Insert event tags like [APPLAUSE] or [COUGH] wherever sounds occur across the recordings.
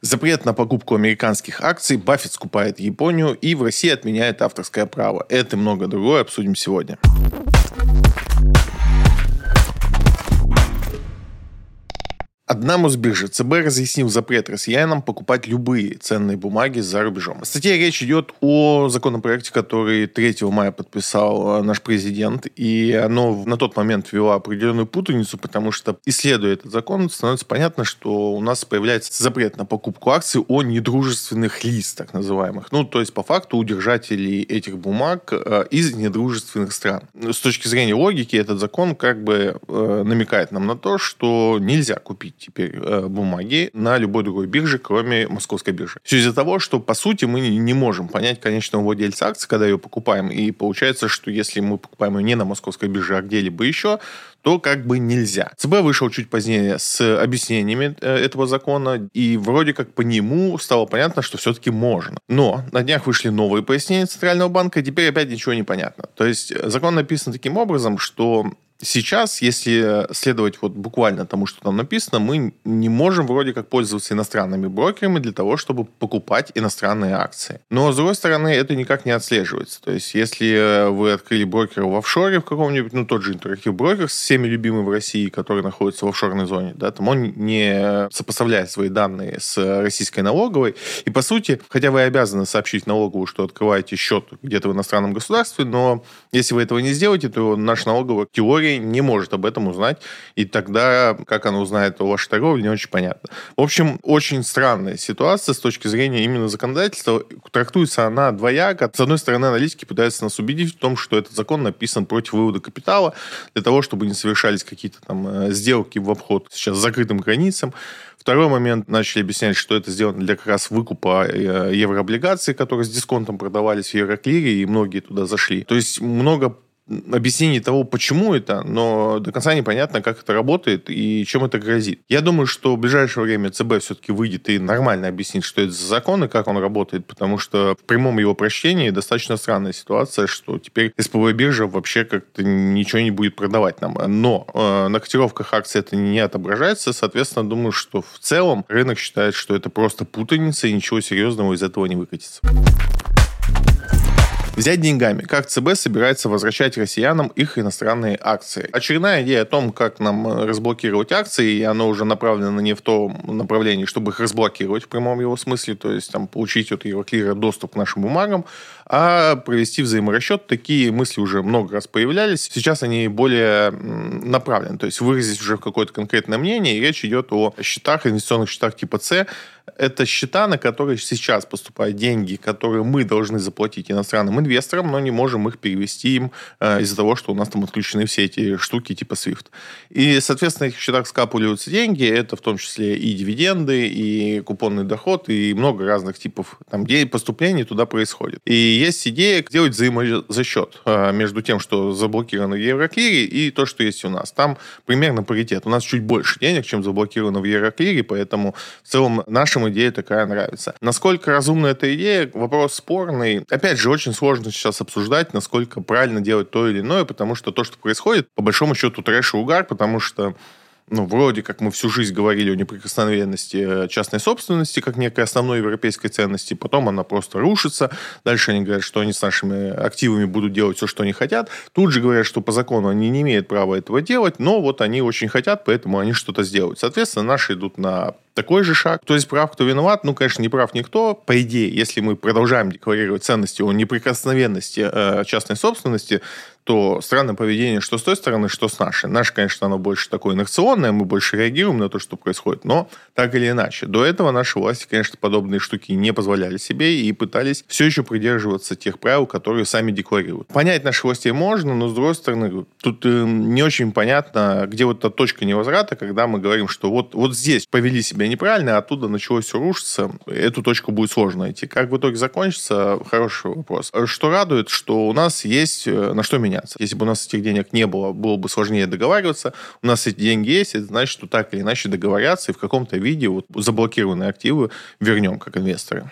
Запрет на покупку американских акций, Баффет скупает Японию и в России отменяет авторское право. Это и много другое обсудим сегодня. Одна Мосбиржа ЦБ разъяснил запрет россиянам покупать любые ценные бумаги за рубежом. В статье речь идет о законопроекте, который 3 мая подписал э, наш президент, и оно на тот момент ввело определенную путаницу, потому что, исследуя этот закон, становится понятно, что у нас появляется запрет на покупку акций о недружественных лиц, так называемых. Ну, то есть, по факту, у держателей этих бумаг э, из недружественных стран. С точки зрения логики, этот закон как бы э, намекает нам на то, что нельзя купить теперь э, бумаги на любой другой бирже, кроме московской биржи. Все из-за того, что, по сути, мы не можем понять конечного владельца акции, когда ее покупаем. И получается, что если мы покупаем ее не на московской бирже, а где-либо еще, то как бы нельзя. ЦБ вышел чуть позднее с объяснениями э, этого закона, и вроде как по нему стало понятно, что все-таки можно. Но на днях вышли новые пояснения Центрального банка, и теперь опять ничего не понятно. То есть закон написан таким образом, что Сейчас, если следовать вот буквально тому, что там написано, мы не можем вроде как пользоваться иностранными брокерами для того, чтобы покупать иностранные акции. Но, с другой стороны, это никак не отслеживается. То есть, если вы открыли брокера в офшоре в каком-нибудь, ну, тот же интерактив брокер с всеми любимым в России, который находится в офшорной зоне, да, там он не сопоставляет свои данные с российской налоговой. И, по сути, хотя вы обязаны сообщить налоговую, что открываете счет где-то в иностранном государстве, но если вы этого не сделаете, то наш налоговый теория теории не может об этом узнать, и тогда, как она узнает о вашей торговле, не очень понятно. В общем, очень странная ситуация с точки зрения именно законодательства. Трактуется она двояко. С одной стороны, аналитики пытаются нас убедить в том, что этот закон написан против вывода капитала, для того, чтобы не совершались какие-то там э, сделки в обход сейчас закрытым границам. Второй момент начали объяснять, что это сделано для как раз выкупа э, еврооблигаций, которые с дисконтом продавались в Евроклире, и многие туда зашли. То есть много объяснений того, почему это, но до конца непонятно, как это работает и чем это грозит. Я думаю, что в ближайшее время ЦБ все-таки выйдет и нормально объяснит, что это за закон и как он работает, потому что в прямом его прочтении достаточно странная ситуация, что теперь СПБ биржа вообще как-то ничего не будет продавать нам. Но э, на котировках акций это не отображается, соответственно, думаю, что в целом рынок считает, что это просто путаница и ничего серьезного из этого не выкатится. Взять деньгами. Как ЦБ собирается возвращать россиянам их иностранные акции? Очередная идея о том, как нам э, разблокировать акции, и оно уже направлено не в том направлении, чтобы их разблокировать в прямом его смысле, то есть там, получить от Евроклира доступ к нашим бумагам, а провести взаиморасчет. Такие мысли уже много раз появлялись. Сейчас они более направлены, то есть выразить уже какое-то конкретное мнение, и речь идет о счетах, инвестиционных счетах типа С, это счета, на которые сейчас поступают деньги, которые мы должны заплатить иностранным инвесторам, но не можем их перевести им э, из-за того, что у нас там отключены все эти штуки типа SWIFT. И, соответственно, на этих счетах скапливаются деньги, это в том числе и дивиденды, и купонный доход, и много разных типов там, поступлений туда происходит. И есть идея сделать взаимозасчет э, между тем, что заблокировано в Евроклире, и то, что есть у нас. Там примерно паритет. У нас чуть больше денег, чем заблокировано в Евроклире, поэтому в целом нашим идея такая нравится. Насколько разумна эта идея, вопрос спорный. Опять же, очень сложно сейчас обсуждать, насколько правильно делать то или иное, потому что то, что происходит, по большому счету трэш и угар, потому что ну, вроде как мы всю жизнь говорили о неприкосновенности э, частной собственности, как некой основной европейской ценности, потом она просто рушится. Дальше они говорят, что они с нашими активами будут делать все, что они хотят. Тут же говорят, что по закону они не имеют права этого делать, но вот они очень хотят, поэтому они что-то сделают. Соответственно, наши идут на такой же шаг. Кто из прав, кто виноват? Ну, конечно, не прав никто. По идее, если мы продолжаем декларировать ценности о неприкосновенности э, частной собственности, то странное поведение что с той стороны, что с нашей. Наше, конечно, оно больше такое инерционное, мы больше реагируем на то, что происходит, но так или иначе. До этого наши власти, конечно, подобные штуки не позволяли себе и пытались все еще придерживаться тех правил, которые сами декларируют. Понять наши власти можно, но, с другой стороны, тут э, не очень понятно, где вот эта точка невозврата, когда мы говорим, что вот, вот здесь повели себя неправильно, а оттуда началось все рушиться. Эту точку будет сложно найти. Как в итоге закончится, хороший вопрос. Что радует, что у нас есть э, на что менять меняться. Если бы у нас этих денег не было, было бы сложнее договариваться. У нас эти деньги есть, это значит, что так или иначе договорятся и в каком-то виде вот заблокированные активы вернем как инвесторы.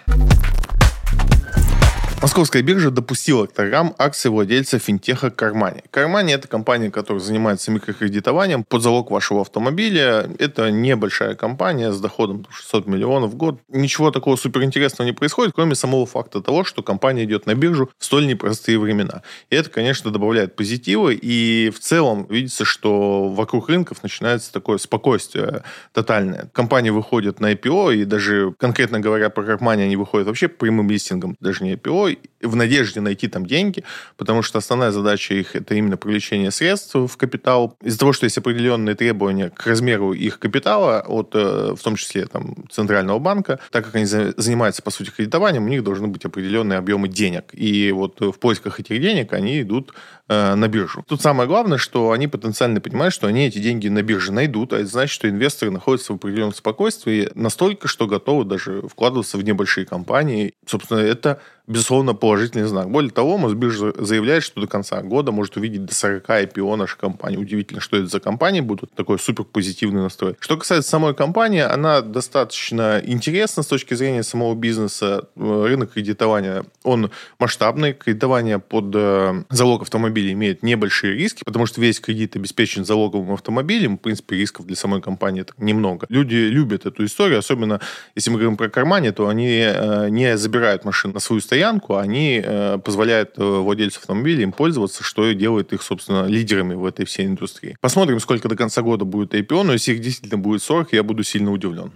Московская биржа допустила к торгам акции владельца финтеха Кармани. Кармани – это компания, которая занимается микрокредитованием под залог вашего автомобиля. Это небольшая компания с доходом 600 миллионов в год. Ничего такого суперинтересного не происходит, кроме самого факта того, что компания идет на биржу в столь непростые времена. И это, конечно, добавляет позитива. И в целом видится, что вокруг рынков начинается такое спокойствие тотальное. Компания выходит на IPO, и даже конкретно говоря про Кармани, они выходят вообще прямым листингом, даже не IPO, в надежде найти там деньги, потому что основная задача их это именно привлечение средств в капитал. Из-за того, что есть определенные требования к размеру их капитала, от, э, в том числе там, Центрального банка, так как они занимаются, по сути, кредитованием, у них должны быть определенные объемы денег. И вот в поисках этих денег они идут э, на биржу. Тут самое главное, что они потенциально понимают, что они эти деньги на бирже найдут, а это значит, что инвесторы находятся в определенном спокойствии настолько, что готовы даже вкладываться в небольшие компании. Собственно, это безусловно, положительный знак. Более того, Мосбиржа заявляет, что до конца года может увидеть до 40 IPO нашей компании. Удивительно, что это за компании будут. Такой супер позитивный настрой. Что касается самой компании, она достаточно интересна с точки зрения самого бизнеса. Рынок кредитования, он масштабный. Кредитование под э, залог автомобиля имеет небольшие риски, потому что весь кредит обеспечен залоговым автомобилем. В принципе, рисков для самой компании это немного. Люди любят эту историю, особенно если мы говорим про кармане, то они э, не забирают машину на свою стоянку, стоянку, они э, позволяют э, владельцам автомобилей им пользоваться, что и делает их, собственно, лидерами в этой всей индустрии. Посмотрим, сколько до конца года будет IPO, но если их действительно будет 40, я буду сильно удивлен.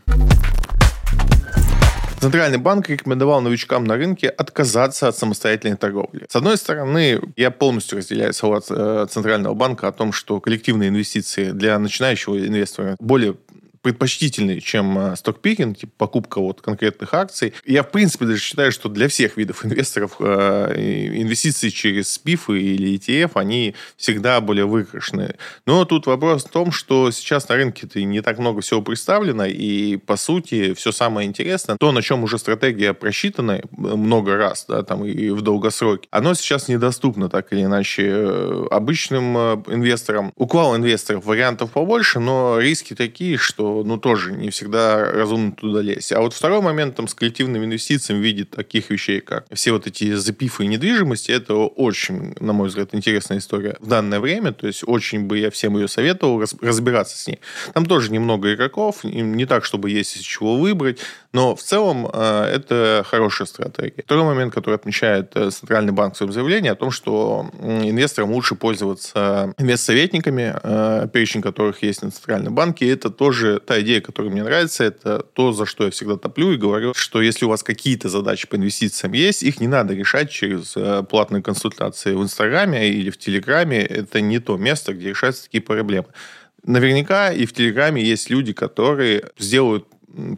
Центральный банк рекомендовал новичкам на рынке отказаться от самостоятельной торговли. С одной стороны, я полностью разделяю слова э, Центрального банка о том, что коллективные инвестиции для начинающего инвестора более предпочтительный, чем э, стокпикинг, типа покупка вот конкретных акций. Я, в принципе, даже считаю, что для всех видов [LAUGHS] инвесторов э, инвестиции через СПИФ или ETF, они всегда более выигрышные. Но тут вопрос в том, что сейчас на рынке -то не так много всего представлено, и, по сути, все самое интересное, то, на чем уже стратегия просчитана э, много раз, да, там и в долгосроке, оно сейчас недоступно так или иначе обычным инвесторам. У квал-инвесторов вариантов побольше, но риски такие, что ну, тоже не всегда разумно туда лезть. А вот второй момент там с коллективными инвестициями в виде таких вещей, как все вот эти запифы недвижимости, это очень, на мой взгляд, интересная история в данное время. То есть очень бы я всем ее советовал разбираться с ней. Там тоже немного игроков, не так, чтобы есть из чего выбрать, но в целом э, это хорошая стратегия. Второй момент, который отмечает э, Центральный банк в своем заявлении, о том, что инвесторам лучше пользоваться инвестсоветниками, э, перечень которых есть на Центральном банке. Это тоже та идея, которая мне нравится, это то, за что я всегда топлю и говорю, что если у вас какие-то задачи по инвестициям есть, их не надо решать через э, платные консультации в Инстаграме или в Телеграме. Это не то место, где решаются такие проблемы. Наверняка и в Телеграме есть люди, которые сделают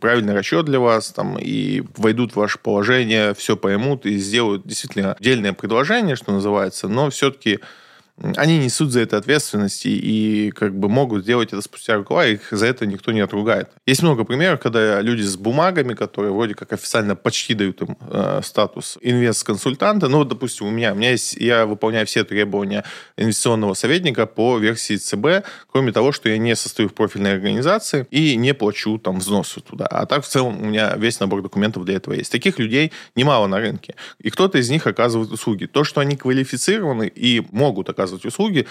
правильный расчет для вас, там, и войдут в ваше положение, все поймут и сделают действительно отдельное предложение, что называется, но все-таки они несут за это ответственность и, и как бы могут сделать это спустя рукава, их за это никто не отругает. Есть много примеров, когда люди с бумагами, которые вроде как официально почти дают им э, статус инвест-консультанта, ну, вот, допустим, у меня, у меня есть, я выполняю все требования инвестиционного советника по версии ЦБ, кроме того, что я не состою в профильной организации и не плачу там взносы туда. А так, в целом, у меня весь набор документов для этого есть. Таких людей немало на рынке. И кто-то из них оказывает услуги. То, что они квалифицированы и могут оказывать оказывать услуги.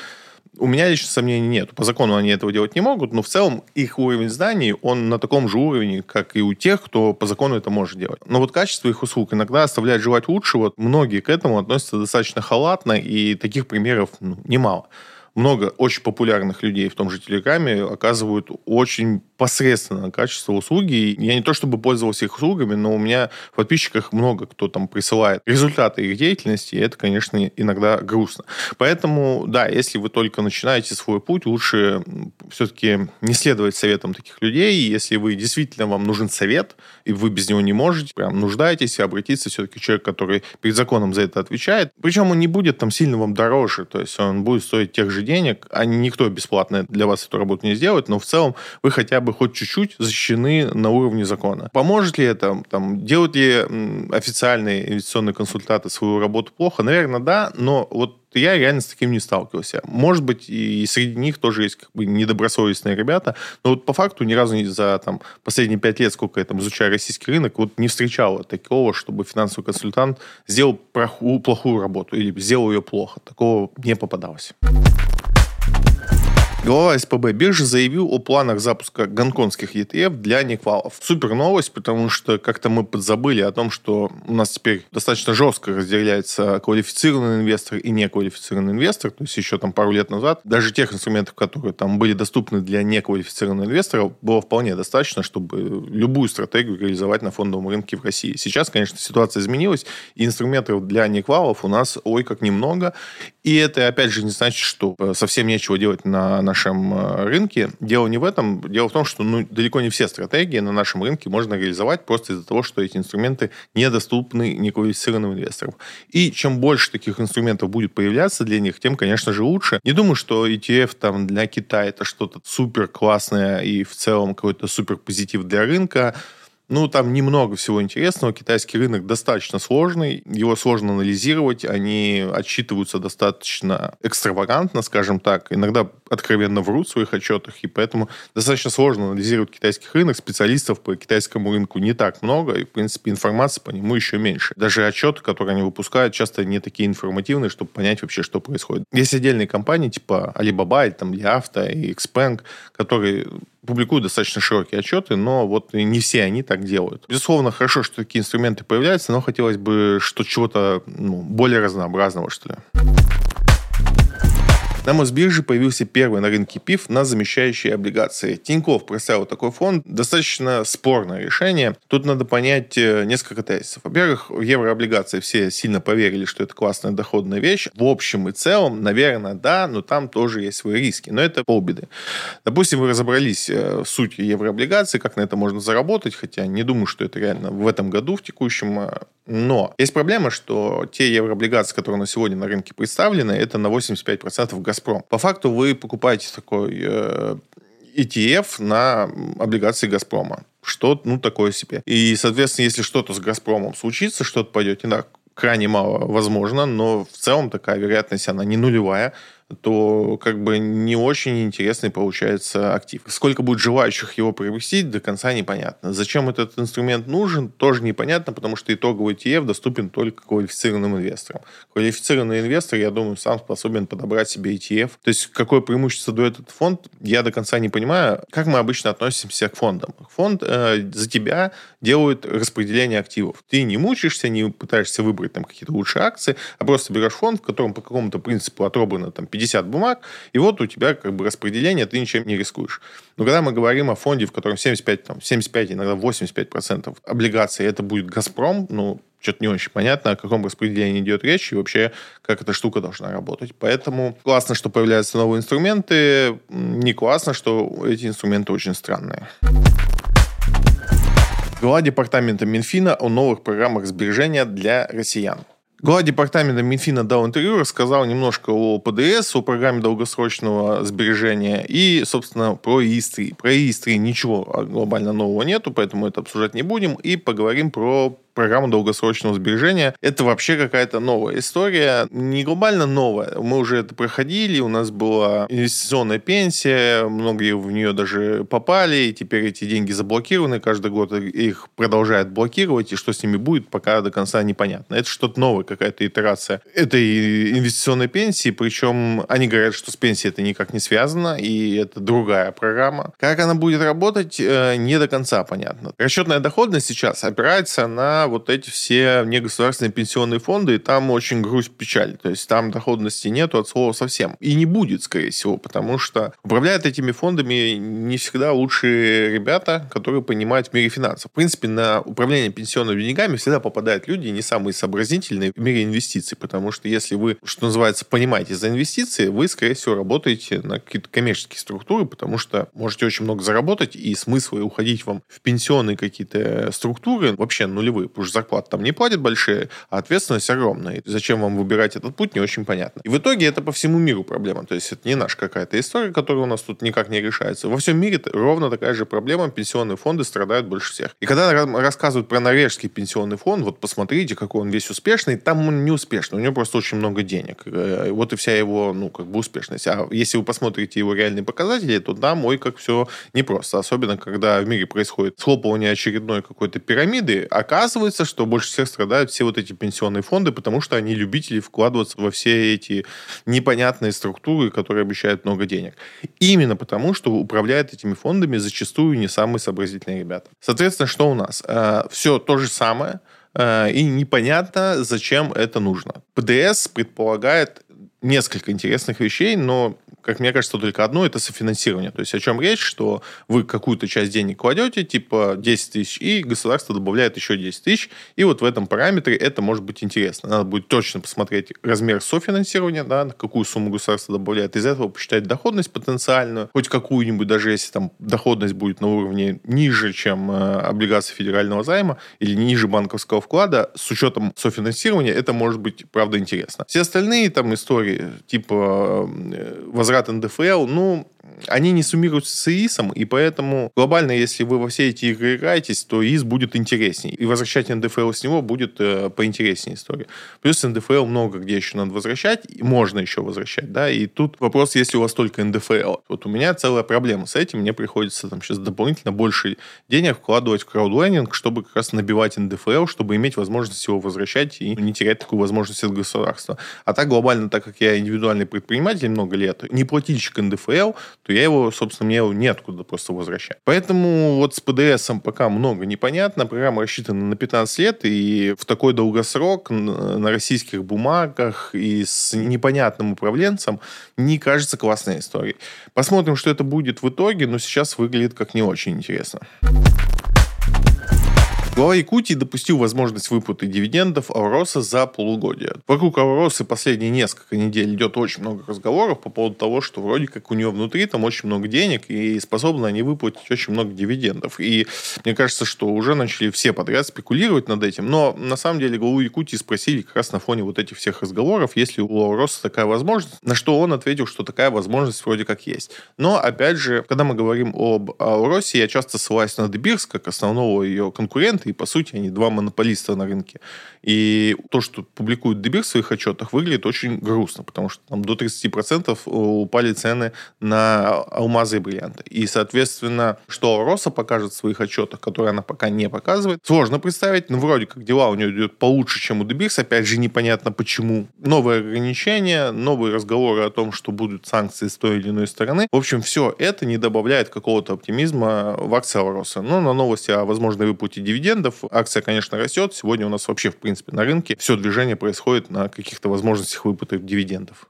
У меня лично сомнений нет. По закону они этого делать не могут, но в целом их уровень знаний, он на таком же уровне, как и у тех, кто по закону это может делать. Но вот качество их услуг иногда оставляет желать лучшего. Многие к этому относятся достаточно халатно, и таких примеров ну, немало много очень популярных людей в том же Телеграме оказывают очень посредственное качество услуги. Я не то чтобы пользовался их услугами, но у меня в подписчиках много кто там присылает результаты их деятельности, и это, конечно, иногда грустно. Поэтому, да, если вы только начинаете свой путь, лучше все-таки не следовать советам таких людей. Если вы действительно вам нужен совет, и вы без него не можете, прям нуждаетесь, и обратиться все-таки к человеку, который перед законом за это отвечает. Причем он не будет там сильно вам дороже, то есть он будет стоить тех же же денег, а никто бесплатно для вас эту работу не сделает, но в целом вы хотя бы хоть чуть-чуть защищены на уровне закона. Поможет ли это? Там, делают ли официальные инвестиционные консультанты свою работу плохо? Наверное, да, но вот я реально с таким не сталкивался. Может быть, и среди них тоже есть как бы недобросовестные ребята, но вот по факту ни разу за там, последние пять лет, сколько я там изучаю российский рынок, вот не встречал такого, чтобы финансовый консультант сделал плохую работу или сделал ее плохо. Такого не попадалось. Глава СПБ биржи заявил о планах запуска гонконгских ETF для неквалов. Супер новость, потому что как-то мы подзабыли о том, что у нас теперь достаточно жестко разделяется квалифицированный инвестор и неквалифицированный инвестор. То есть еще там пару лет назад даже тех инструментов, которые там были доступны для неквалифицированного инвестора, было вполне достаточно, чтобы любую стратегию реализовать на фондовом рынке в России. Сейчас, конечно, ситуация изменилась, и инструментов для неквалов у нас ой как немного. И это, опять же, не значит, что э, совсем нечего делать на нашем э, рынке. Дело не в этом. Дело в том, что ну, далеко не все стратегии на нашем рынке можно реализовать просто из-за того, что эти инструменты недоступны неквалифицированным инвесторам. И чем больше таких инструментов будет появляться для них, тем, конечно же, лучше. Не думаю, что ETF там для Китая это что-то супер классное и в целом какой-то супер позитив для рынка. Ну, там немного всего интересного. Китайский рынок достаточно сложный. Его сложно анализировать. Они отчитываются достаточно экстравагантно, скажем так. Иногда откровенно врут в своих отчетах. И поэтому достаточно сложно анализировать китайский рынок. Специалистов по китайскому рынку не так много. И, в принципе, информации по нему еще меньше. Даже отчеты, которые они выпускают, часто не такие информативные, чтобы понять вообще, что происходит. Есть отдельные компании, типа Alibaba, или там Liafta и Xpeng, которые публикуют достаточно широкие отчеты, но вот не все они так делают. Безусловно, хорошо, что такие инструменты появляются, но хотелось бы что чего-то ну, более разнообразного, что ли. На Мосбирже появился первый на рынке ПИФ на замещающие облигации. Тиньков представил такой фонд. Достаточно спорное решение. Тут надо понять э, несколько тезисов. Во-первых, в еврооблигации все сильно поверили, что это классная доходная вещь. В общем и целом, наверное, да, но там тоже есть свои риски. Но это полбеды. Допустим, вы разобрались э, в сути еврооблигаций, как на это можно заработать, хотя не думаю, что это реально в этом году, в текущем. Но есть проблема, что те еврооблигации, которые на сегодня на рынке представлены, это на 85% «Газпром». По факту вы покупаете такой э, ETF на облигации «Газпрома». Что, ну, такое себе. И, соответственно, если что-то с «Газпромом» случится, что-то пойдет не так, крайне мало возможно, но в целом такая вероятность, она не нулевая то как бы не очень интересный получается актив. Сколько будет желающих его приобрести, до конца непонятно. Зачем этот инструмент нужен, тоже непонятно, потому что итоговый ETF доступен только квалифицированным инвесторам. Квалифицированный инвестор, я думаю, сам способен подобрать себе ETF. То есть какое преимущество дает этот фонд, я до конца не понимаю. Как мы обычно относимся к фондам? Фонд э, за тебя делает распределение активов. Ты не мучаешься, не пытаешься выбрать там какие-то лучшие акции, а просто берешь фонд, в котором по какому-то принципу отобрано там 50 50 бумаг, и вот у тебя как бы распределение, ты ничем не рискуешь. Но когда мы говорим о фонде, в котором 75, там, 75 иногда 85% облигаций, это будет «Газпром», ну, что-то не очень понятно, о каком распределении идет речь и вообще, как эта штука должна работать. Поэтому классно, что появляются новые инструменты, не классно, что эти инструменты очень странные. Глава департамента Минфина о новых программах сбережения для россиян. Глава департамента Минфина дал интервью, рассказал немножко о ПДС, о программе долгосрочного сбережения и, собственно, про ИС-3. Про ИС-3 ничего глобально нового нету, поэтому это обсуждать не будем. И поговорим про программа долгосрочного сбережения. Это вообще какая-то новая история. Не глобально новая. Мы уже это проходили. У нас была инвестиционная пенсия. Многие в нее даже попали. И теперь эти деньги заблокированы. Каждый год их продолжают блокировать. И что с ними будет, пока до конца непонятно. Это что-то новое, какая-то итерация этой инвестиционной пенсии. Причем они говорят, что с пенсией это никак не связано. И это другая программа. Как она будет работать, э, не до конца понятно. Расчетная доходность сейчас опирается на вот эти все негосударственные пенсионные фонды, и там очень грусть печаль. То есть там доходности нету от слова совсем. И не будет, скорее всего, потому что управляют этими фондами не всегда лучшие ребята, которые понимают в мире финансов. В принципе, на управление пенсионными деньгами всегда попадают люди не самые сообразительные в мире инвестиций, потому что если вы, что называется, понимаете за инвестиции, вы, скорее всего, работаете на какие-то коммерческие структуры, потому что можете очень много заработать, и смысла уходить вам в пенсионные какие-то структуры вообще нулевые потому что зарплаты там не платят большие, а ответственность огромная. И зачем вам выбирать этот путь, не очень понятно. И в итоге это по всему миру проблема. То есть это не наша какая-то история, которая у нас тут никак не решается. Во всем мире ровно такая же проблема. Пенсионные фонды страдают больше всех. И когда рассказывают про норвежский пенсионный фонд, вот посмотрите, какой он весь успешный, там он не успешный. У него просто очень много денег. Э, вот и вся его, ну, как бы успешность. А если вы посмотрите его реальные показатели, то там, ой, как все непросто. Особенно, когда в мире происходит схлопывание очередной какой-то пирамиды, оказывается, что больше всех страдают все вот эти пенсионные фонды, потому что они любители вкладываться во все эти непонятные структуры, которые обещают много денег. Именно потому, что управляют этими фондами зачастую не самые сообразительные ребята. Соответственно, что у нас? Э, все то же самое, э, и непонятно, зачем это нужно. ПДС предполагает несколько интересных вещей, но как мне кажется, только одно – это софинансирование. То есть о чем речь, что вы какую-то часть денег кладете, типа 10 тысяч, и государство добавляет еще 10 тысяч, и вот в этом параметре это может быть интересно. Надо будет точно посмотреть размер софинансирования, да, на какую сумму государство добавляет, из этого посчитать доходность потенциальную, хоть какую-нибудь, даже если там доходность будет на уровне ниже, чем э, облигации федерального займа или ниже банковского вклада, с учетом софинансирования это может быть, правда, интересно. Все остальные там истории, типа э, возврат НДФЛ, ну, они не суммируются с ИИСом, и поэтому глобально, если вы во все эти игры играетесь, то ИИС будет интересней. И возвращать НДФЛ с него будет э, поинтереснее история. Плюс НДФЛ много где еще надо возвращать, и можно еще возвращать, да, и тут вопрос, если у вас только НДФЛ. Вот у меня целая проблема с этим, мне приходится там сейчас дополнительно больше денег вкладывать в краудлендинг, чтобы как раз набивать НДФЛ, чтобы иметь возможность его возвращать и не терять такую возможность от государства. А так глобально, так как я индивидуальный предприниматель много лет, не плательщик НДФЛ, то я его, собственно, мне его неоткуда просто возвращать. Поэтому вот с ПДСом пока много непонятно. Программа рассчитана на 15 лет, и в такой долгосрок на российских бумагах и с непонятным управленцем не кажется классной историей. Посмотрим, что это будет в итоге, но сейчас выглядит как не очень интересно. Глава Якутии допустил возможность выплаты дивидендов Ауроса за полугодие. Вокруг Ауросы последние несколько недель идет очень много разговоров по поводу того, что вроде как у него внутри там очень много денег и способны они выплатить очень много дивидендов. И мне кажется, что уже начали все подряд спекулировать над этим. Но на самом деле главу Якутии спросили как раз на фоне вот этих всех разговоров, есть ли у Ауроса такая возможность, на что он ответил, что такая возможность вроде как есть. Но, опять же, когда мы говорим об Ауросе, я часто ссылаюсь на Дебирс как основного ее конкурента, и, по сути, они два монополиста на рынке. И то, что публикует Дебир в своих отчетах, выглядит очень грустно, потому что там до 30% упали цены на алмазы и бриллианты. И, соответственно, что Роса покажет в своих отчетах, которые она пока не показывает, сложно представить, но вроде как дела у нее идет получше, чем у Дебирс, опять же, непонятно почему. Новые ограничения, новые разговоры о том, что будут санкции с той или иной стороны. В общем, все это не добавляет какого-то оптимизма в акции Роса. Но на новости о возможной выплате дивидендов дивидендов. Акция, конечно, растет. Сегодня у нас вообще, в принципе, на рынке все движение происходит на каких-то возможностях выплаты дивидендов.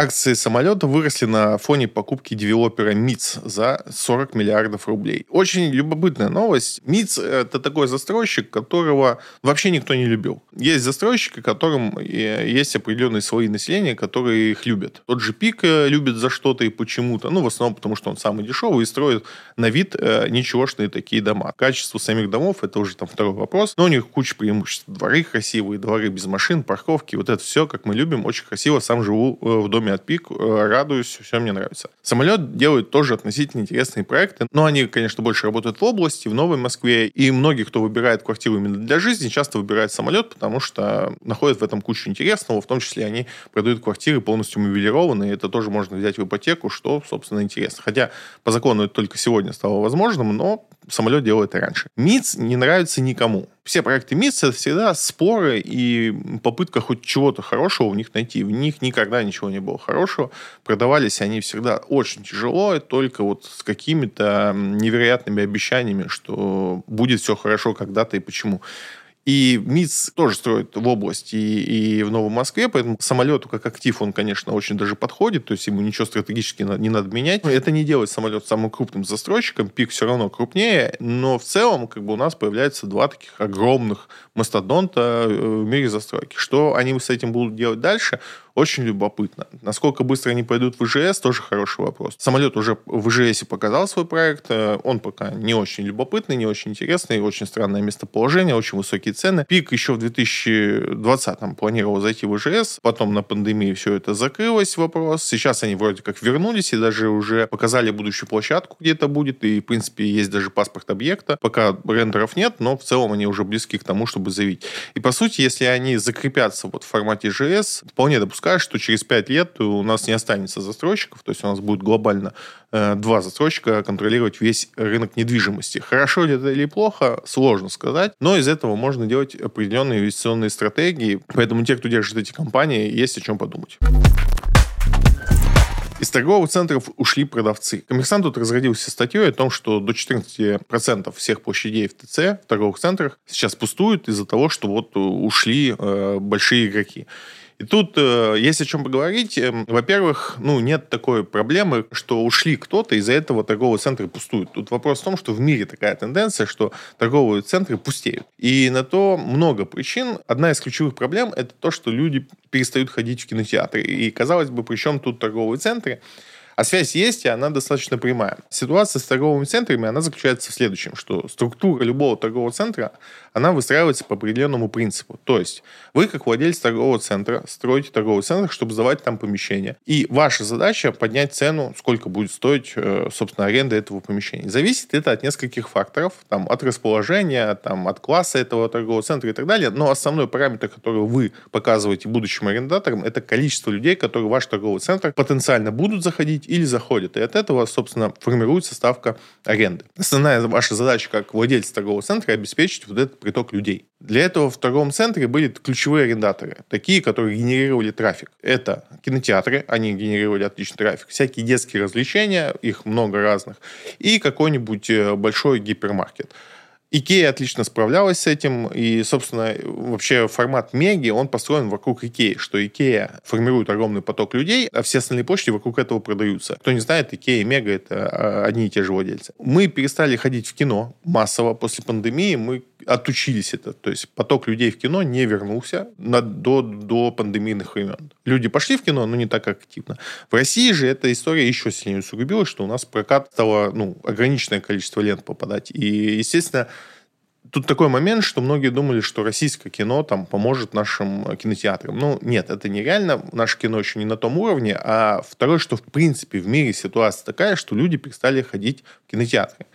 Акции самолета выросли на фоне покупки девелопера МИЦ за 40 миллиардов рублей. Очень любопытная новость. МИЦ – это такой застройщик, которого вообще никто не любил. Есть застройщики, которым э, есть определенные слои населения, которые их любят. Тот же ПИК э, любит за что-то и почему-то. Ну, в основном потому, что он самый дешевый и строит на вид э, ничегошные такие дома. Качество самих домов – это уже там второй вопрос. Но у них куча преимуществ. Дворы красивые, дворы без машин, парковки. Вот это все, как мы любим, очень красиво. Сам живу в доме от пик, э, радуюсь, все мне нравится. Самолет делает тоже относительно интересные проекты, но они, конечно, больше работают в области, в Новой Москве, и многие, кто выбирает квартиру именно для жизни, часто выбирают самолет, потому что находят в этом кучу интересного, в том числе они продают квартиры полностью мобилированные, это тоже можно взять в ипотеку, что, собственно, интересно. Хотя по закону это только сегодня стало возможным, но самолет делает и раньше. МИЦ не нравится никому. Все проекты МИЦ это всегда споры и попытка хоть чего-то хорошего в них найти. В них никогда ничего не было хорошего. Продавались они всегда очень тяжело, и только вот с какими-то невероятными обещаниями, что будет все хорошо когда-то и почему. И МИЦ тоже строит в области и, и в Новом Москве, поэтому самолету как актив он, конечно, очень даже подходит, то есть ему ничего стратегически не надо менять. Это не делает самолет самым крупным застройщиком, пик все равно крупнее, но в целом как бы у нас появляется два таких огромных мастодонта э, в мире застройки. Что они с этим будут делать дальше – Очень любопытно. Насколько быстро они пойдут в ИЖС, тоже хороший вопрос. Самолет уже в ИЖС показал свой проект. Э, он пока не очень любопытный, не очень интересный, очень странное местоположение, очень высокие цены. Пик еще в 2020-м планировал зайти в ИЖС, потом на пандемии все это закрылось, вопрос. Сейчас они вроде как вернулись и даже уже показали будущую площадку, где это будет, и, в принципе, есть даже паспорт объекта. Пока рендеров нет, но в целом они уже близки к тому, чтобы заявить. И, по сути, если они закрепятся вот в формате JS, вполне допускаю, что через 5 лет у нас не останется застройщиков, то есть у нас будет глобально э, два застройщика контролировать весь рынок недвижимости. Хорошо ли это или плохо, сложно сказать, но из этого можно делать определенные инвестиционные стратегии, поэтому те, кто держит эти компании, есть о чем подумать. Из торговых центров ушли продавцы. Коммерсант тут разродился статьей о том, что до 14% всех площадей в ТЦ, в торговых центрах, сейчас пустуют из-за того, что вот ушли э, большие игроки. И тут э, есть о чем поговорить. Эм, во-первых, ну, нет такой проблемы, что ушли кто-то, из-за этого торговые центры пустуют. Тут вопрос в том, что в мире такая тенденция, что торговые центры пустеют. И на то много причин. Одна из ключевых проблем – это то, что люди перестают ходить в кинотеатры. И, казалось бы, при чем тут торговые центры? А связь есть, и она достаточно прямая. Ситуация с торговыми центрами, она заключается в следующем, что структура любого торгового центра, она выстраивается по определенному принципу. То есть вы, как владелец торгового центра, строите торговый центр, чтобы сдавать там помещение. И ваша задача поднять цену, сколько будет стоить, э, собственно, аренда этого помещения. Зависит это от нескольких факторов, там, от расположения, там, от класса этого торгового центра и так далее. Но основной параметр, который вы показываете будущим арендаторам, это количество людей, которые в ваш торговый центр потенциально будут заходить или заходят. И от этого, собственно, формируется ставка аренды. Основная ваша задача как владельца торгового центра обеспечить вот этот приток людей. Для этого в торговом центре были ключевые арендаторы, такие, которые генерировали трафик. Это кинотеатры, они генерировали отличный трафик, всякие детские развлечения, их много разных, и какой-нибудь э, большой гипермаркет. Икея отлично справлялась с этим, и, собственно, вообще формат Меги, он построен вокруг Икеи, что Икея формирует огромный поток людей, а все остальные площади вокруг этого продаются. Кто не знает, Икея и Мега — это а, одни и те же владельцы. Мы перестали ходить в кино массово после пандемии, мы отучились это. То есть поток людей в кино не вернулся на, до, до пандемийных времен. Люди пошли в кино, но не так активно. В России же эта история еще сильнее усугубилась, что у нас прокат стало ну, ограниченное количество лент попадать. И, естественно, тут такой момент, что многие думали, что российское кино там поможет нашим кинотеатрам. Ну, нет, это нереально. Наше кино еще не на том уровне. А второе, что в принципе в мире ситуация такая, что люди перестали ходить в кинотеатры.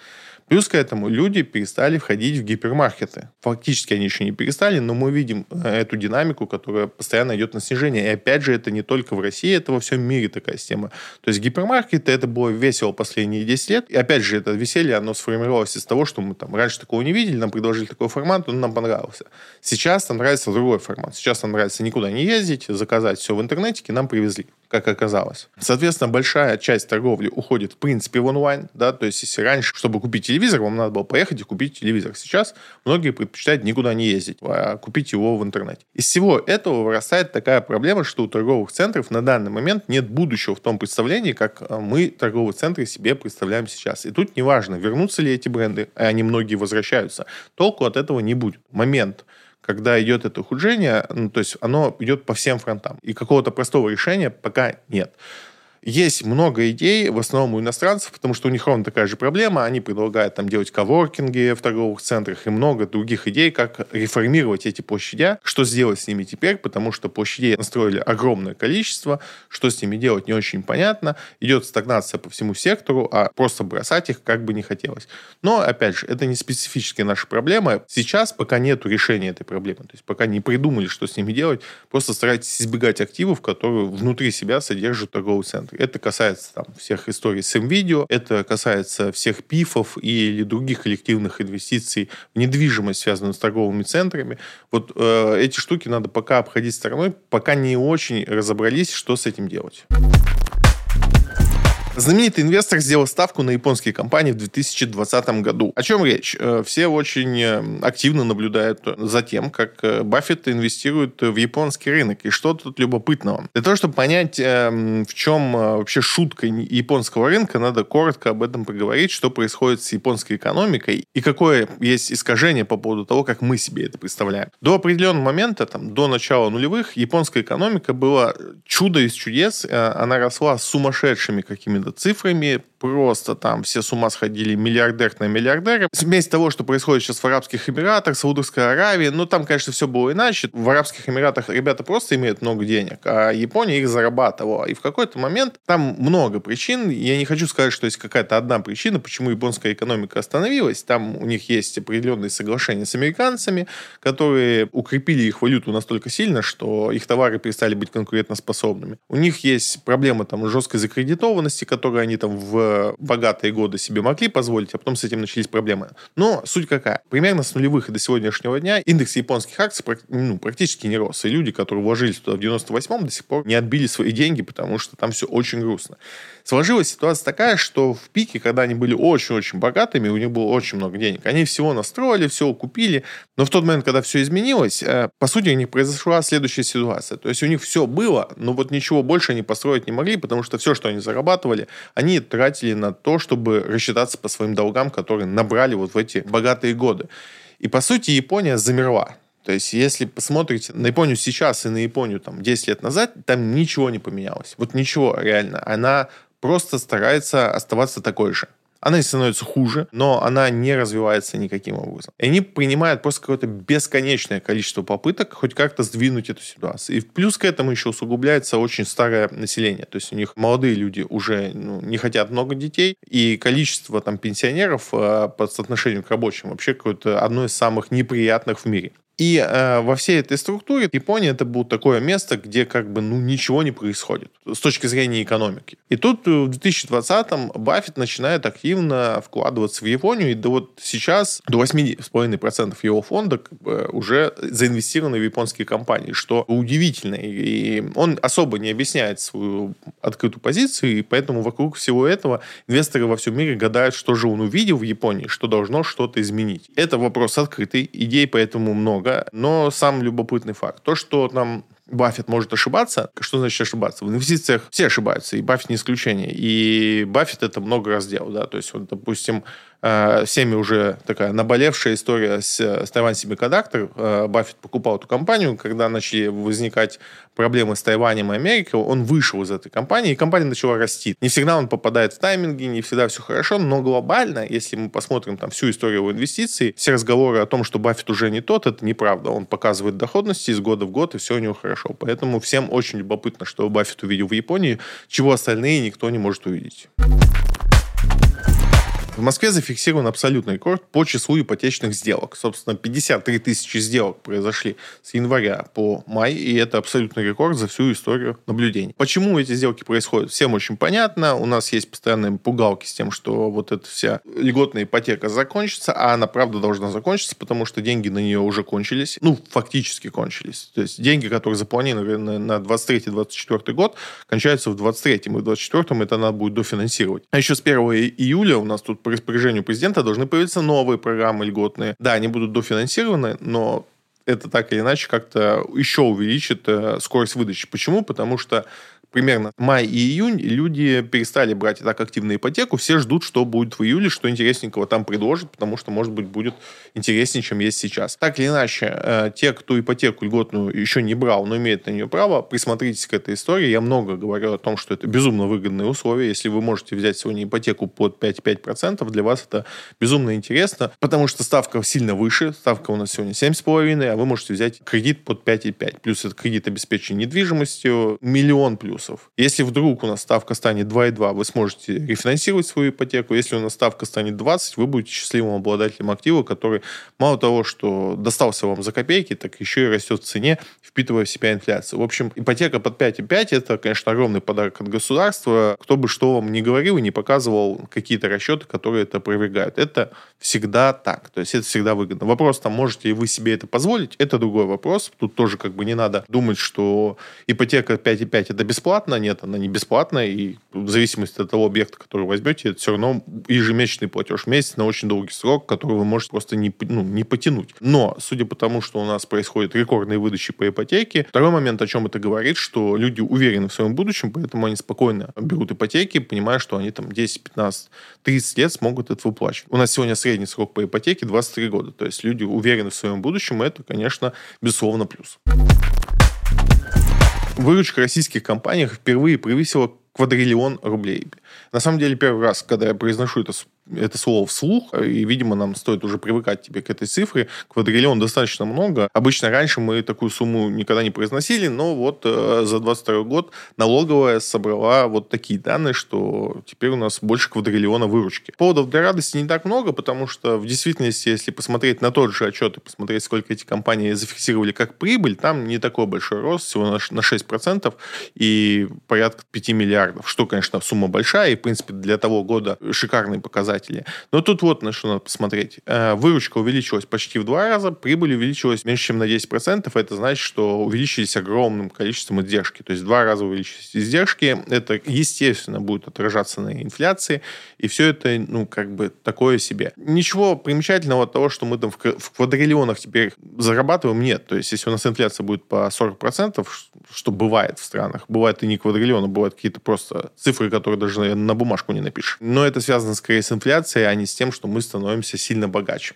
Плюс к этому люди перестали входить в гипермаркеты. Фактически они еще не перестали, но мы видим э, эту динамику, которая постоянно идет на снижение. И опять же, это не только в России, это во всем мире такая система. То есть гипермаркеты, это было весело последние 10 лет. И опять же, это веселье, оно сформировалось из того, что мы там раньше такого не видели, нам предложили такой формат, он нам понравился. Сейчас нам нравится другой формат. Сейчас нам нравится никуда не ездить, заказать все в интернете, нам привезли как оказалось. Соответственно, большая часть торговли уходит, в принципе, в онлайн, да, то есть если раньше, чтобы купить телевизор, вам надо было поехать и купить телевизор. Сейчас многие предпочитают никуда не ездить, а купить его в интернете. Из всего этого вырастает такая проблема, что у торговых центров на данный момент нет будущего в том представлении, как а, мы торговые центры себе представляем сейчас. И тут неважно, вернутся ли эти бренды, а они многие возвращаются, толку от этого не будет. Момент когда идет это ухудшение, ну, то есть оно идет по всем фронтам. И какого-то простого решения пока нет. Есть много идей, в основном у иностранцев, потому что у них ровно такая же проблема. Они предлагают там делать коворкинги в торговых центрах и много других идей, как реформировать эти площади, что сделать с ними теперь, потому что площадей настроили огромное количество, что с ними делать не очень понятно. Идет стагнация по всему сектору, а просто бросать их как бы не хотелось. Но, опять же, это не специфические наши проблемы. Сейчас пока нет решения этой проблемы. То есть пока не придумали, что с ними делать, просто старайтесь избегать активов, которые внутри себя содержат торговый центр. Это касается там, всех историй с МВидео, это касается всех ПИФов или других коллективных инвестиций в недвижимость, связанную с торговыми центрами. Вот э, эти штуки надо пока обходить стороной, пока не очень разобрались, что с этим делать. Знаменитый инвестор сделал ставку на японские компании в 2020 году. О чем речь? Э, все очень э, активно наблюдают за тем, как э, Баффет инвестирует в японский рынок. И что тут любопытного? Для того, чтобы понять, в чем вообще шутка японского рынка, надо коротко об этом поговорить, что происходит с японской экономикой и какое есть искажение по поводу того, как мы себе это представляем. До определенного момента, там, до начала нулевых, японская экономика была чудо из чудес. Она росла сумасшедшими какими-то цифрами, просто там все с ума сходили миллиардер на миллиардера. Вместо того, что происходит сейчас в Арабских Эмиратах, Саудовской Аравии, ну там, конечно, все было иначе. В Арабских Эмиратах ребята просто имеют много денег, а Япония их зарабатывала. И в какой-то момент там много причин. Я не хочу сказать, что есть какая-то одна причина, почему японская экономика остановилась. Там у них есть определенные соглашения с американцами, которые укрепили их валюту настолько сильно, что их товары перестали быть конкурентоспособными. У них есть проблема там жесткой закредитованности, которые они там в богатые годы себе могли позволить, а потом с этим начались проблемы. Но суть какая? Примерно с нулевых и до сегодняшнего дня индекс японских акций ну, практически не рос. И люди, которые вложились туда в 98-м, до сих пор не отбили свои деньги, потому что там все очень грустно. Сложилась ситуация такая, что в пике, когда они были очень-очень богатыми, у них было очень много денег. Они всего настроили, все купили, но в тот момент, когда все изменилось, э, по сути, у них произошла следующая ситуация. То есть у них все было, но вот ничего больше они построить не могли, потому что все, что они зарабатывали, они тратили на то, чтобы рассчитаться по своим долгам, которые набрали вот в эти богатые годы. И, по сути, Япония замерла. То есть, если посмотрите на Японию сейчас и на Японию там 10 лет назад, там ничего не поменялось. Вот ничего, реально. Она просто старается оставаться такой же. Она становится хуже, но она не развивается никаким образом. И они принимают просто какое-то бесконечное количество попыток хоть как-то сдвинуть эту ситуацию. И плюс к этому еще усугубляется очень старое население. То есть у них молодые люди уже ну, не хотят много детей, и количество там пенсионеров э, по соотношению к рабочим вообще какое-то одно из самых неприятных в мире. И э, во всей этой структуре Япония это будет такое место, где как бы ну ничего не происходит с точки зрения экономики. И тут в 2020-м Баффет начинает активно вкладываться в Японию, и до вот сейчас до 8,5% его фонда как бы, уже заинвестированы в японские компании, что удивительно. И он особо не объясняет свою открытую позицию, и поэтому вокруг всего этого инвесторы во всем мире гадают, что же он увидел в Японии, что должно что-то изменить. Это вопрос открытый, идей поэтому много много, но сам любопытный факт. То, что там Баффет может ошибаться. Что значит ошибаться? В инвестициях все ошибаются, и Баффет не исключение. И Баффет это много раз делал, да, то есть, вот, допустим, всеми уже такая наболевшая история с, с Taiwan Semiconductor. Э, Баффет покупал эту компанию, когда начали возникать проблемы с Тайванем и Америкой, он вышел из этой компании, и компания начала расти. Не всегда он попадает в тайминги, не всегда все хорошо, но глобально, если мы посмотрим там всю историю его инвестиций, все разговоры о том, что Баффет уже не тот, это неправда. Он показывает доходности из года в год, и все у него хорошо. Поэтому всем очень любопытно, что Баффет увидел в Японии, чего остальные никто не может увидеть. В Москве зафиксирован абсолютный рекорд по числу ипотечных сделок. Собственно, 53 тысячи сделок произошли с января по май, и это абсолютный рекорд за всю историю наблюдений. Почему эти сделки происходят? Всем очень понятно. У нас есть постоянные пугалки с тем, что вот эта вся льготная ипотека закончится, а она правда должна закончиться, потому что деньги на нее уже кончились. Ну, фактически кончились. То есть деньги, которые запланированы на 23-24 год, кончаются в 23 и в 24 это надо будет дофинансировать. А еще с 1 июля у нас тут по распоряжению президента должны появиться новые программы льготные. Да, они будут дофинансированы, но это так или иначе как-то еще увеличит э, скорость выдачи. Почему? Потому что примерно май и июнь люди перестали брать так активно ипотеку, все ждут, что будет в июле, что интересненького там предложат, потому что, может быть, будет интереснее, чем есть сейчас. Так или иначе, э, те, кто ипотеку льготную еще не брал, но имеет на нее право, присмотритесь к этой истории. Я много говорю о том, что это безумно выгодные условия. Если вы можете взять сегодня ипотеку под 5,5%, для вас это безумно интересно, потому что ставка сильно выше, ставка у нас сегодня 7,5%, а вы можете взять кредит под 5,5%. Плюс это кредит обеспечен недвижимостью, миллион плюс плюсов. Если вдруг у нас ставка станет 2,2, вы сможете рефинансировать свою ипотеку. Если у нас ставка станет 20, вы будете счастливым обладателем актива, который мало того, что достался вам за копейки, так еще и растет в цене, впитывая в себя инфляцию. В общем, ипотека под 5,5 это, конечно, огромный подарок от государства. Кто бы что вам ни говорил и не показывал какие-то расчеты, которые это опровергают. Это всегда так. То есть это всегда выгодно. Вопрос там, можете ли вы себе это позволить, это другой вопрос. Тут тоже как бы не надо думать, что ипотека 5,5 это бесплатно, бесплатна. Нет, она не бесплатная. И в зависимости от того объекта, который возьмете, это все равно ежемесячный платеж месяц на очень долгий срок, который вы можете просто не, ну, не потянуть. Но, судя по тому, что у нас происходят рекордные выдачи по ипотеке, второй момент, о чем это говорит, что люди уверены в своем будущем, поэтому они спокойно берут ипотеки, понимая, что они там 10, 15, 30 лет смогут это выплачивать. У нас сегодня средний срок по ипотеке 23 года. То есть люди уверены в своем будущем, и это, конечно, безусловно плюс. Выручка российских компаний впервые превысила квадриллион рублей. На самом деле, первый раз, когда я произношу это это слово вслух, и, видимо, нам стоит уже привыкать тебе к этой цифре. Квадриллион достаточно много. Обычно раньше мы такую сумму никогда не произносили, но вот э, за 22 год налоговая собрала вот такие данные, что теперь у нас больше квадриллиона выручки. Поводов для радости не так много, потому что в действительности, если посмотреть на тот же отчет и посмотреть, сколько эти компании зафиксировали как прибыль, там не такой большой рост, всего на 6% и порядка 5 миллиардов, что, конечно, сумма большая, и, в принципе, для того года шикарный показатель показатели. Но тут вот на что надо посмотреть. Э, выручка увеличилась почти в два раза, прибыль увеличилась меньше, чем на 10%. Это значит, что увеличились огромным количеством издержки. То есть в два раза увеличились издержки. Это, естественно, будет отражаться на инфляции. И все это, ну, как бы такое себе. Ничего примечательного от того, что мы там в квадриллионах теперь зарабатываем, нет. То есть если у нас инфляция будет по 40%, что бывает в странах, бывает и не квадриллионы, бывают какие-то просто цифры, которые даже на бумажку не напишешь. Но это связано скорее с инфляцией инфляцией, а не с тем, что мы становимся сильно богаче.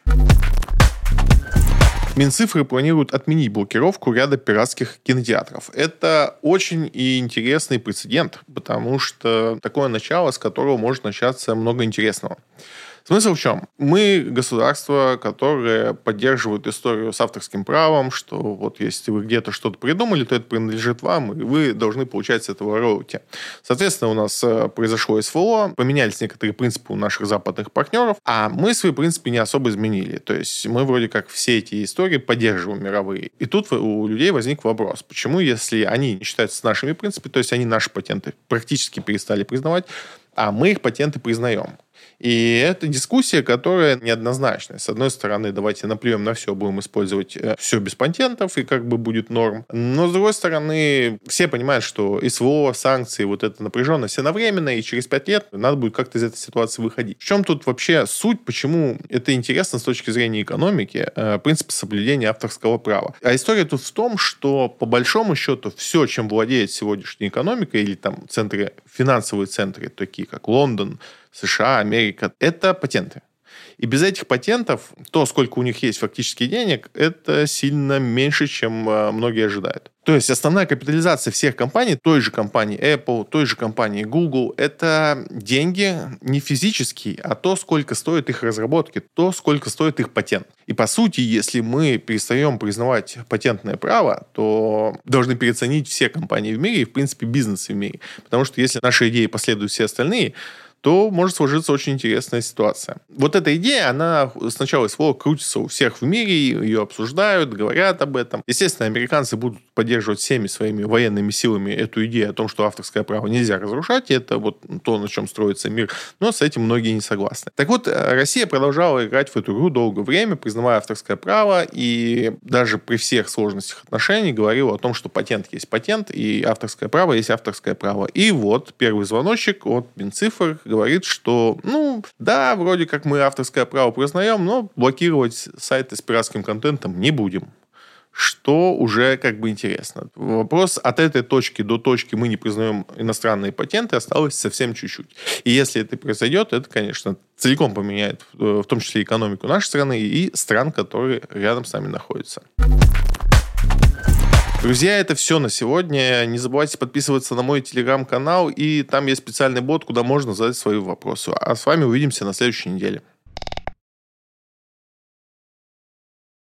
Минцифры планируют отменить блокировку ряда пиратских кинотеатров. Это очень интересный прецедент, потому что такое начало, с которого может начаться много интересного. Смысл в чем? Мы государство, которое поддерживает историю с авторским правом, что вот если вы где-то что-то придумали, то это принадлежит вам, и вы должны получать с этого роялти. Соответственно, у нас э, произошло СВО, поменялись некоторые принципы у наших западных партнеров, а мы свои принципы не особо изменили. То есть мы вроде как все эти истории поддерживаем мировые. И тут у людей возник вопрос, почему, если они не считаются нашими принципами, то есть они наши патенты практически перестали признавать, а мы их патенты признаем. И это дискуссия, которая неоднозначная. С одной стороны, давайте наплюем на все, будем использовать э, все без патентов, и как бы будет норм. Но с другой стороны, все понимают, что СВО, санкции, вот эта напряженность, она временная, и через пять лет надо будет как-то из этой ситуации выходить. В чем тут вообще суть, почему это интересно с точки зрения экономики, э, принцип соблюдения авторского права. А история тут в том, что по большому счету все, чем владеет сегодняшняя экономика, или там центры, финансовые центры, такие как Лондон, США, Америка, это патенты. И без этих патентов то, сколько у них есть фактически денег, это сильно меньше, чем э, многие ожидают. То есть основная капитализация всех компаний, той же компании Apple, той же компании Google, это деньги не физические, а то, сколько стоит их разработки, то, сколько стоит их патент. И по сути, если мы перестаем признавать патентное право, то должны переоценить все компании в мире и, в принципе, бизнесы в мире. Потому что если наши идеи последуют все остальные, то может сложиться очень интересная ситуация. Вот эта идея, она сначала СВО крутится у всех в мире, ее обсуждают, говорят об этом. Естественно, американцы будут поддерживать всеми своими военными силами эту идею о том, что авторское право нельзя разрушать, и это вот то, на чем строится мир, но с этим многие не согласны. Так вот, Россия продолжала играть в эту игру долгое время, признавая авторское право, и даже при всех сложностях отношений говорила о том, что патент есть патент, и авторское право есть авторское право. И вот первый звоночек от Минцифр говорит, что, ну, да, вроде как мы авторское право признаем, но блокировать сайты с пиратским контентом не будем что уже как бы интересно. Вопрос от этой точки до точки мы не признаем иностранные патенты осталось совсем чуть-чуть. И если это произойдет, это, конечно, целиком поменяет э, в том числе экономику нашей страны и стран, которые рядом с нами находятся. Друзья, это все на сегодня. Не забывайте подписываться на мой телеграм-канал, и там есть специальный бот, куда можно задать свои вопросы. А с вами увидимся на следующей неделе.